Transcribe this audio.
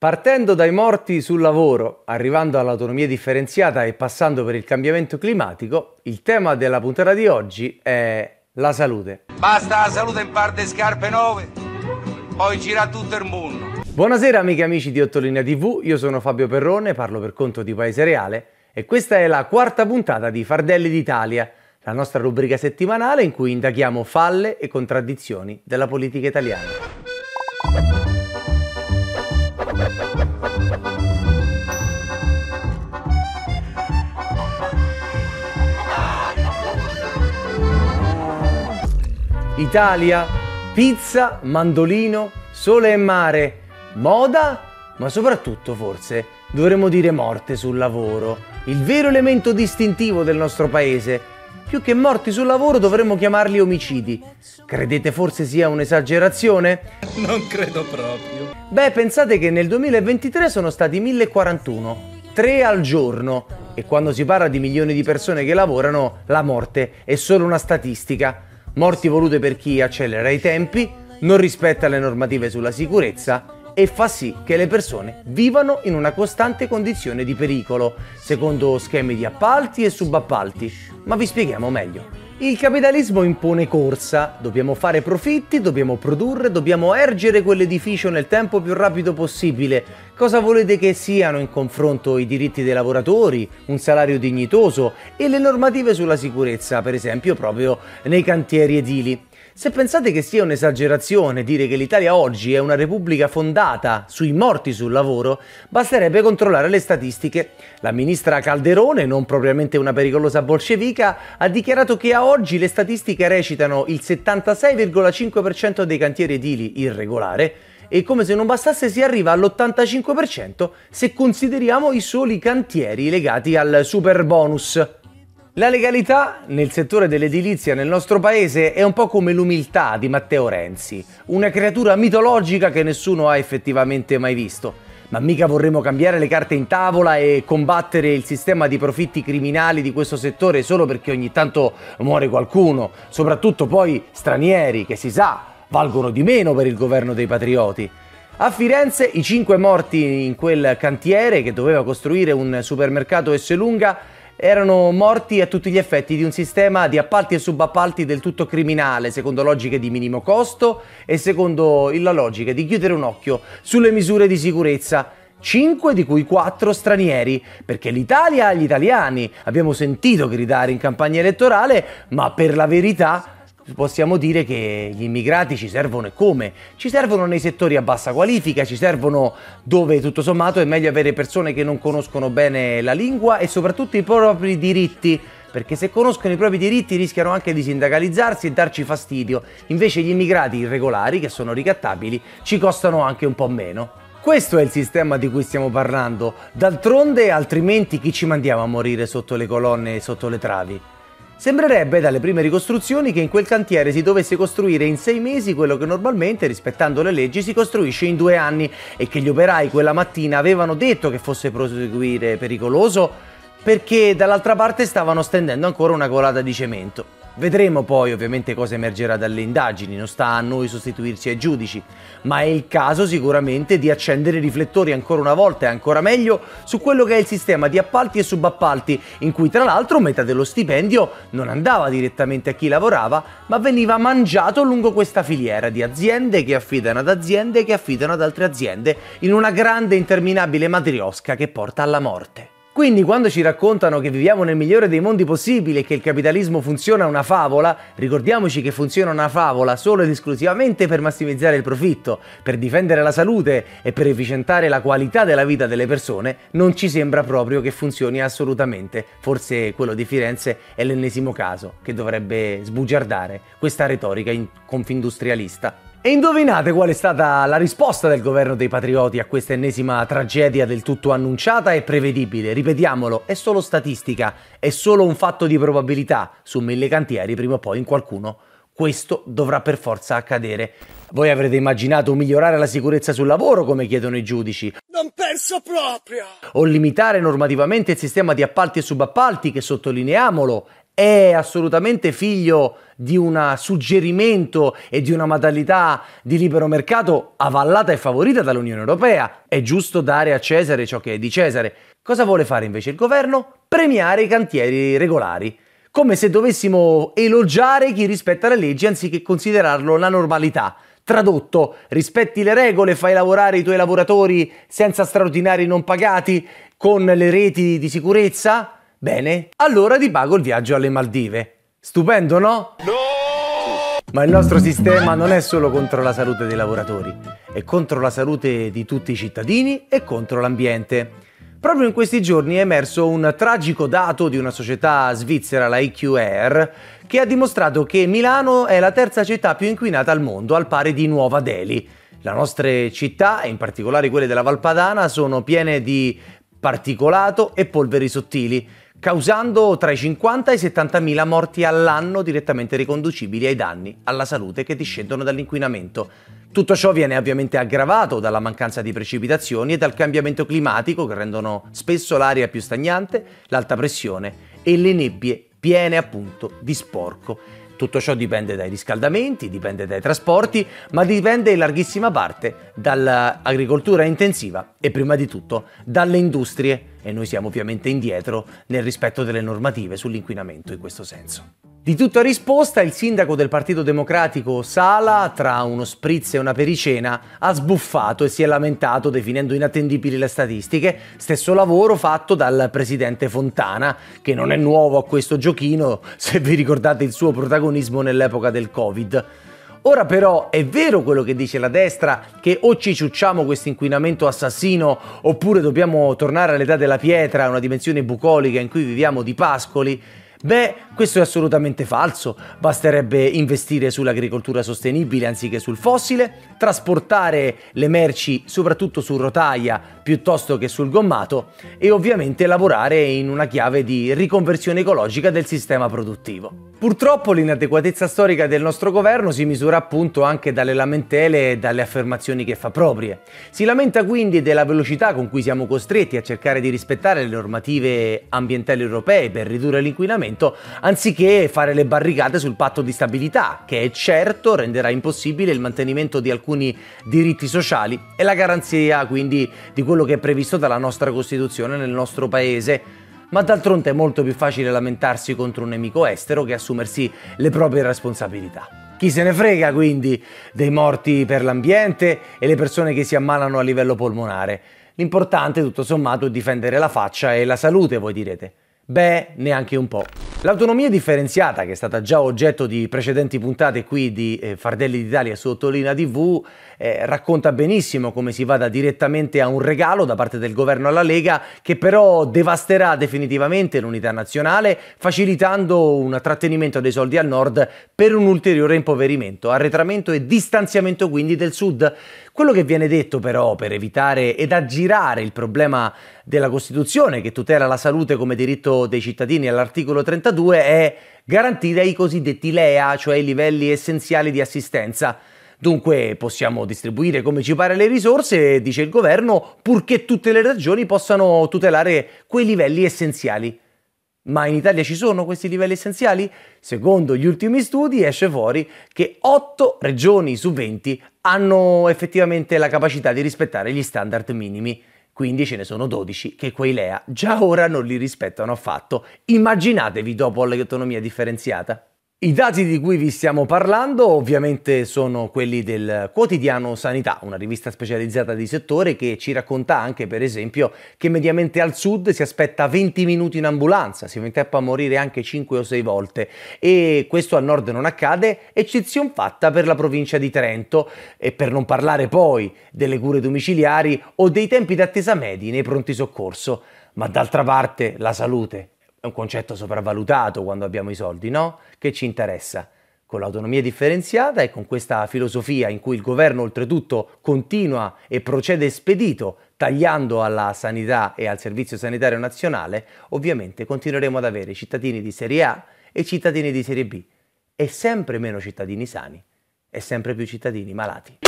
Partendo dai morti sul lavoro, arrivando all'autonomia differenziata e passando per il cambiamento climatico, il tema della puntata di oggi è la salute. Basta la salute in parte scarpe nuove, poi gira tutto il mondo. Buonasera amiche e amici di Ottolinea TV, io sono Fabio Perrone, parlo per conto di Paese Reale e questa è la quarta puntata di Fardelli d'Italia, la nostra rubrica settimanale in cui indaghiamo falle e contraddizioni della politica italiana. Italia, pizza, mandolino, sole e mare, moda, ma soprattutto forse dovremmo dire morte sul lavoro, il vero elemento distintivo del nostro paese. Più che morti sul lavoro dovremmo chiamarli omicidi. Credete forse sia un'esagerazione? Non credo proprio. Beh, pensate che nel 2023 sono stati 1041, 3 al giorno. E quando si parla di milioni di persone che lavorano, la morte è solo una statistica morti volute per chi accelera i tempi, non rispetta le normative sulla sicurezza e fa sì che le persone vivano in una costante condizione di pericolo, secondo schemi di appalti e subappalti. Ma vi spieghiamo meglio. Il capitalismo impone corsa, dobbiamo fare profitti, dobbiamo produrre, dobbiamo ergere quell'edificio nel tempo più rapido possibile. Cosa volete che siano in confronto i diritti dei lavoratori, un salario dignitoso e le normative sulla sicurezza, per esempio proprio nei cantieri edili? Se pensate che sia un'esagerazione dire che l'Italia oggi è una repubblica fondata sui morti sul lavoro, basterebbe controllare le statistiche. La ministra Calderone, non propriamente una pericolosa bolscevica, ha dichiarato che a oggi le statistiche recitano il 76,5% dei cantieri edili irregolare e come se non bastasse si arriva all'85% se consideriamo i soli cantieri legati al super bonus. La legalità nel settore dell'edilizia nel nostro paese è un po' come l'umiltà di Matteo Renzi, una creatura mitologica che nessuno ha effettivamente mai visto. Ma mica vorremmo cambiare le carte in tavola e combattere il sistema di profitti criminali di questo settore solo perché ogni tanto muore qualcuno, soprattutto poi stranieri che si sa valgono di meno per il governo dei patrioti. A Firenze i cinque morti in quel cantiere che doveva costruire un supermercato Esselunga erano morti a tutti gli effetti di un sistema di appalti e subappalti del tutto criminale, secondo logiche di minimo costo e secondo la logica di chiudere un occhio sulle misure di sicurezza. 5 di cui 4 stranieri, perché l'Italia ha gli italiani, abbiamo sentito gridare in campagna elettorale, ma per la verità possiamo dire che gli immigrati ci servono e come? Ci servono nei settori a bassa qualifica, ci servono dove tutto sommato è meglio avere persone che non conoscono bene la lingua e soprattutto i propri diritti perché se conoscono i propri diritti rischiano anche di sindacalizzarsi e darci fastidio. Invece gli immigrati irregolari, che sono ricattabili, ci costano anche un po' meno. Questo è il sistema di cui stiamo parlando. D'altronde, altrimenti chi ci mandiamo a morire sotto le colonne e sotto le travi? Sembrerebbe dalle prime ricostruzioni che in quel cantiere si dovesse costruire in sei mesi quello che normalmente, rispettando le leggi, si costruisce in due anni e che gli operai quella mattina avevano detto che fosse proseguire pericoloso perché dall'altra parte stavano stendendo ancora una colata di cemento. Vedremo poi ovviamente cosa emergerà dalle indagini, non sta a noi sostituirci ai giudici, ma è il caso sicuramente di accendere i riflettori ancora una volta e ancora meglio su quello che è il sistema di appalti e subappalti, in cui tra l'altro metà dello stipendio non andava direttamente a chi lavorava, ma veniva mangiato lungo questa filiera di aziende che affidano ad aziende che affidano ad altre aziende, in una grande interminabile matriosca che porta alla morte. Quindi quando ci raccontano che viviamo nel migliore dei mondi possibili e che il capitalismo funziona una favola, ricordiamoci che funziona una favola solo ed esclusivamente per massimizzare il profitto, per difendere la salute e per efficientare la qualità della vita delle persone, non ci sembra proprio che funzioni assolutamente. Forse quello di Firenze è l'ennesimo caso che dovrebbe sbugiardare questa retorica confindustrialista. E indovinate qual è stata la risposta del governo dei patrioti a questa ennesima tragedia del tutto annunciata e prevedibile? Ripetiamolo, è solo statistica, è solo un fatto di probabilità. Su mille cantieri prima o poi in qualcuno questo dovrà per forza accadere. Voi avrete immaginato migliorare la sicurezza sul lavoro, come chiedono i giudici. Non penso proprio! O limitare normativamente il sistema di appalti e subappalti, che sottolineiamolo è assolutamente figlio di un suggerimento e di una modalità di libero mercato avallata e favorita dall'Unione Europea. È giusto dare a Cesare ciò che è di Cesare. Cosa vuole fare invece il governo? Premiare i cantieri regolari. Come se dovessimo elogiare chi rispetta le leggi anziché considerarlo la normalità. Tradotto, rispetti le regole, fai lavorare i tuoi lavoratori senza straordinari non pagati, con le reti di sicurezza? Bene, allora ti pago il viaggio alle Maldive. Stupendo, no? No! Ma il nostro sistema non è solo contro la salute dei lavoratori, è contro la salute di tutti i cittadini e contro l'ambiente. Proprio in questi giorni è emerso un tragico dato di una società svizzera, la IQR, che ha dimostrato che Milano è la terza città più inquinata al mondo, al pari di Nuova Delhi. Le nostre città, e in particolare quelle della Valpadana, sono piene di particolato e polveri sottili causando tra i 50 e i 70 mila morti all'anno direttamente riconducibili ai danni alla salute che discendono dall'inquinamento. Tutto ciò viene ovviamente aggravato dalla mancanza di precipitazioni e dal cambiamento climatico che rendono spesso l'aria più stagnante, l'alta pressione e le nebbie piene appunto di sporco. Tutto ciò dipende dai riscaldamenti, dipende dai trasporti, ma dipende in larghissima parte dall'agricoltura intensiva e prima di tutto dalle industrie e noi siamo ovviamente indietro nel rispetto delle normative sull'inquinamento in questo senso. Di tutta risposta, il sindaco del Partito Democratico Sala, tra uno spritz e una pericena, ha sbuffato e si è lamentato definendo inattendibili le statistiche, stesso lavoro fatto dal presidente Fontana, che non è nuovo a questo giochino, se vi ricordate il suo protagonismo nell'epoca del Covid. Ora però è vero quello che dice la destra che o ci ciucciamo questo inquinamento assassino oppure dobbiamo tornare all'età della pietra, una dimensione bucolica in cui viviamo di pascoli? Beh, questo è assolutamente falso, basterebbe investire sull'agricoltura sostenibile anziché sul fossile, trasportare le merci soprattutto su rotaia piuttosto che sul gommato e ovviamente lavorare in una chiave di riconversione ecologica del sistema produttivo. Purtroppo l'inadeguatezza storica del nostro governo si misura appunto anche dalle lamentele e dalle affermazioni che fa proprie. Si lamenta quindi della velocità con cui siamo costretti a cercare di rispettare le normative ambientali europee per ridurre l'inquinamento, anziché fare le barricate sul patto di stabilità, che certo renderà impossibile il mantenimento di alcuni diritti sociali e la garanzia quindi di quello che è previsto dalla nostra Costituzione nel nostro paese ma d'altronde è molto più facile lamentarsi contro un nemico estero che assumersi le proprie responsabilità. Chi se ne frega quindi dei morti per l'ambiente e le persone che si ammalano a livello polmonare? L'importante tutto sommato è difendere la faccia e la salute, voi direte. Beh, neanche un po'. L'autonomia differenziata, che è stata già oggetto di precedenti puntate qui di eh, Fardelli d'Italia su Ottolina TV, eh, racconta benissimo come si vada direttamente a un regalo da parte del governo alla Lega, che però devasterà definitivamente l'unità nazionale, facilitando un trattenimento dei soldi al nord per un ulteriore impoverimento, arretramento e distanziamento quindi del sud. Quello che viene detto però per evitare ed aggirare il problema della Costituzione che tutela la salute come diritto dei cittadini all'articolo 32 è garantire i cosiddetti LEA, cioè i livelli essenziali di assistenza. Dunque possiamo distribuire come ci pare le risorse, dice il governo, purché tutte le regioni possano tutelare quei livelli essenziali. Ma in Italia ci sono questi livelli essenziali? Secondo gli ultimi studi esce fuori che 8 regioni su 20 hanno effettivamente la capacità di rispettare gli standard minimi. Quindi ce ne sono 12 che quei LEA già ora non li rispettano affatto. Immaginatevi dopo l'autonomia differenziata. I dati di cui vi stiamo parlando ovviamente sono quelli del quotidiano Sanità, una rivista specializzata di settore che ci racconta anche per esempio che mediamente al sud si aspetta 20 minuti in ambulanza, si va in tempo a morire anche 5 o 6 volte e questo al nord non accade, eccezione fatta per la provincia di Trento e per non parlare poi delle cure domiciliari o dei tempi d'attesa medi nei pronti soccorso. Ma d'altra parte la salute è un concetto sopravvalutato quando abbiamo i soldi, no? Che ci interessa? Con l'autonomia differenziata e con questa filosofia in cui il governo oltretutto continua e procede spedito tagliando alla sanità e al servizio sanitario nazionale, ovviamente continueremo ad avere cittadini di serie A e cittadini di serie B e sempre meno cittadini sani e sempre più cittadini malati.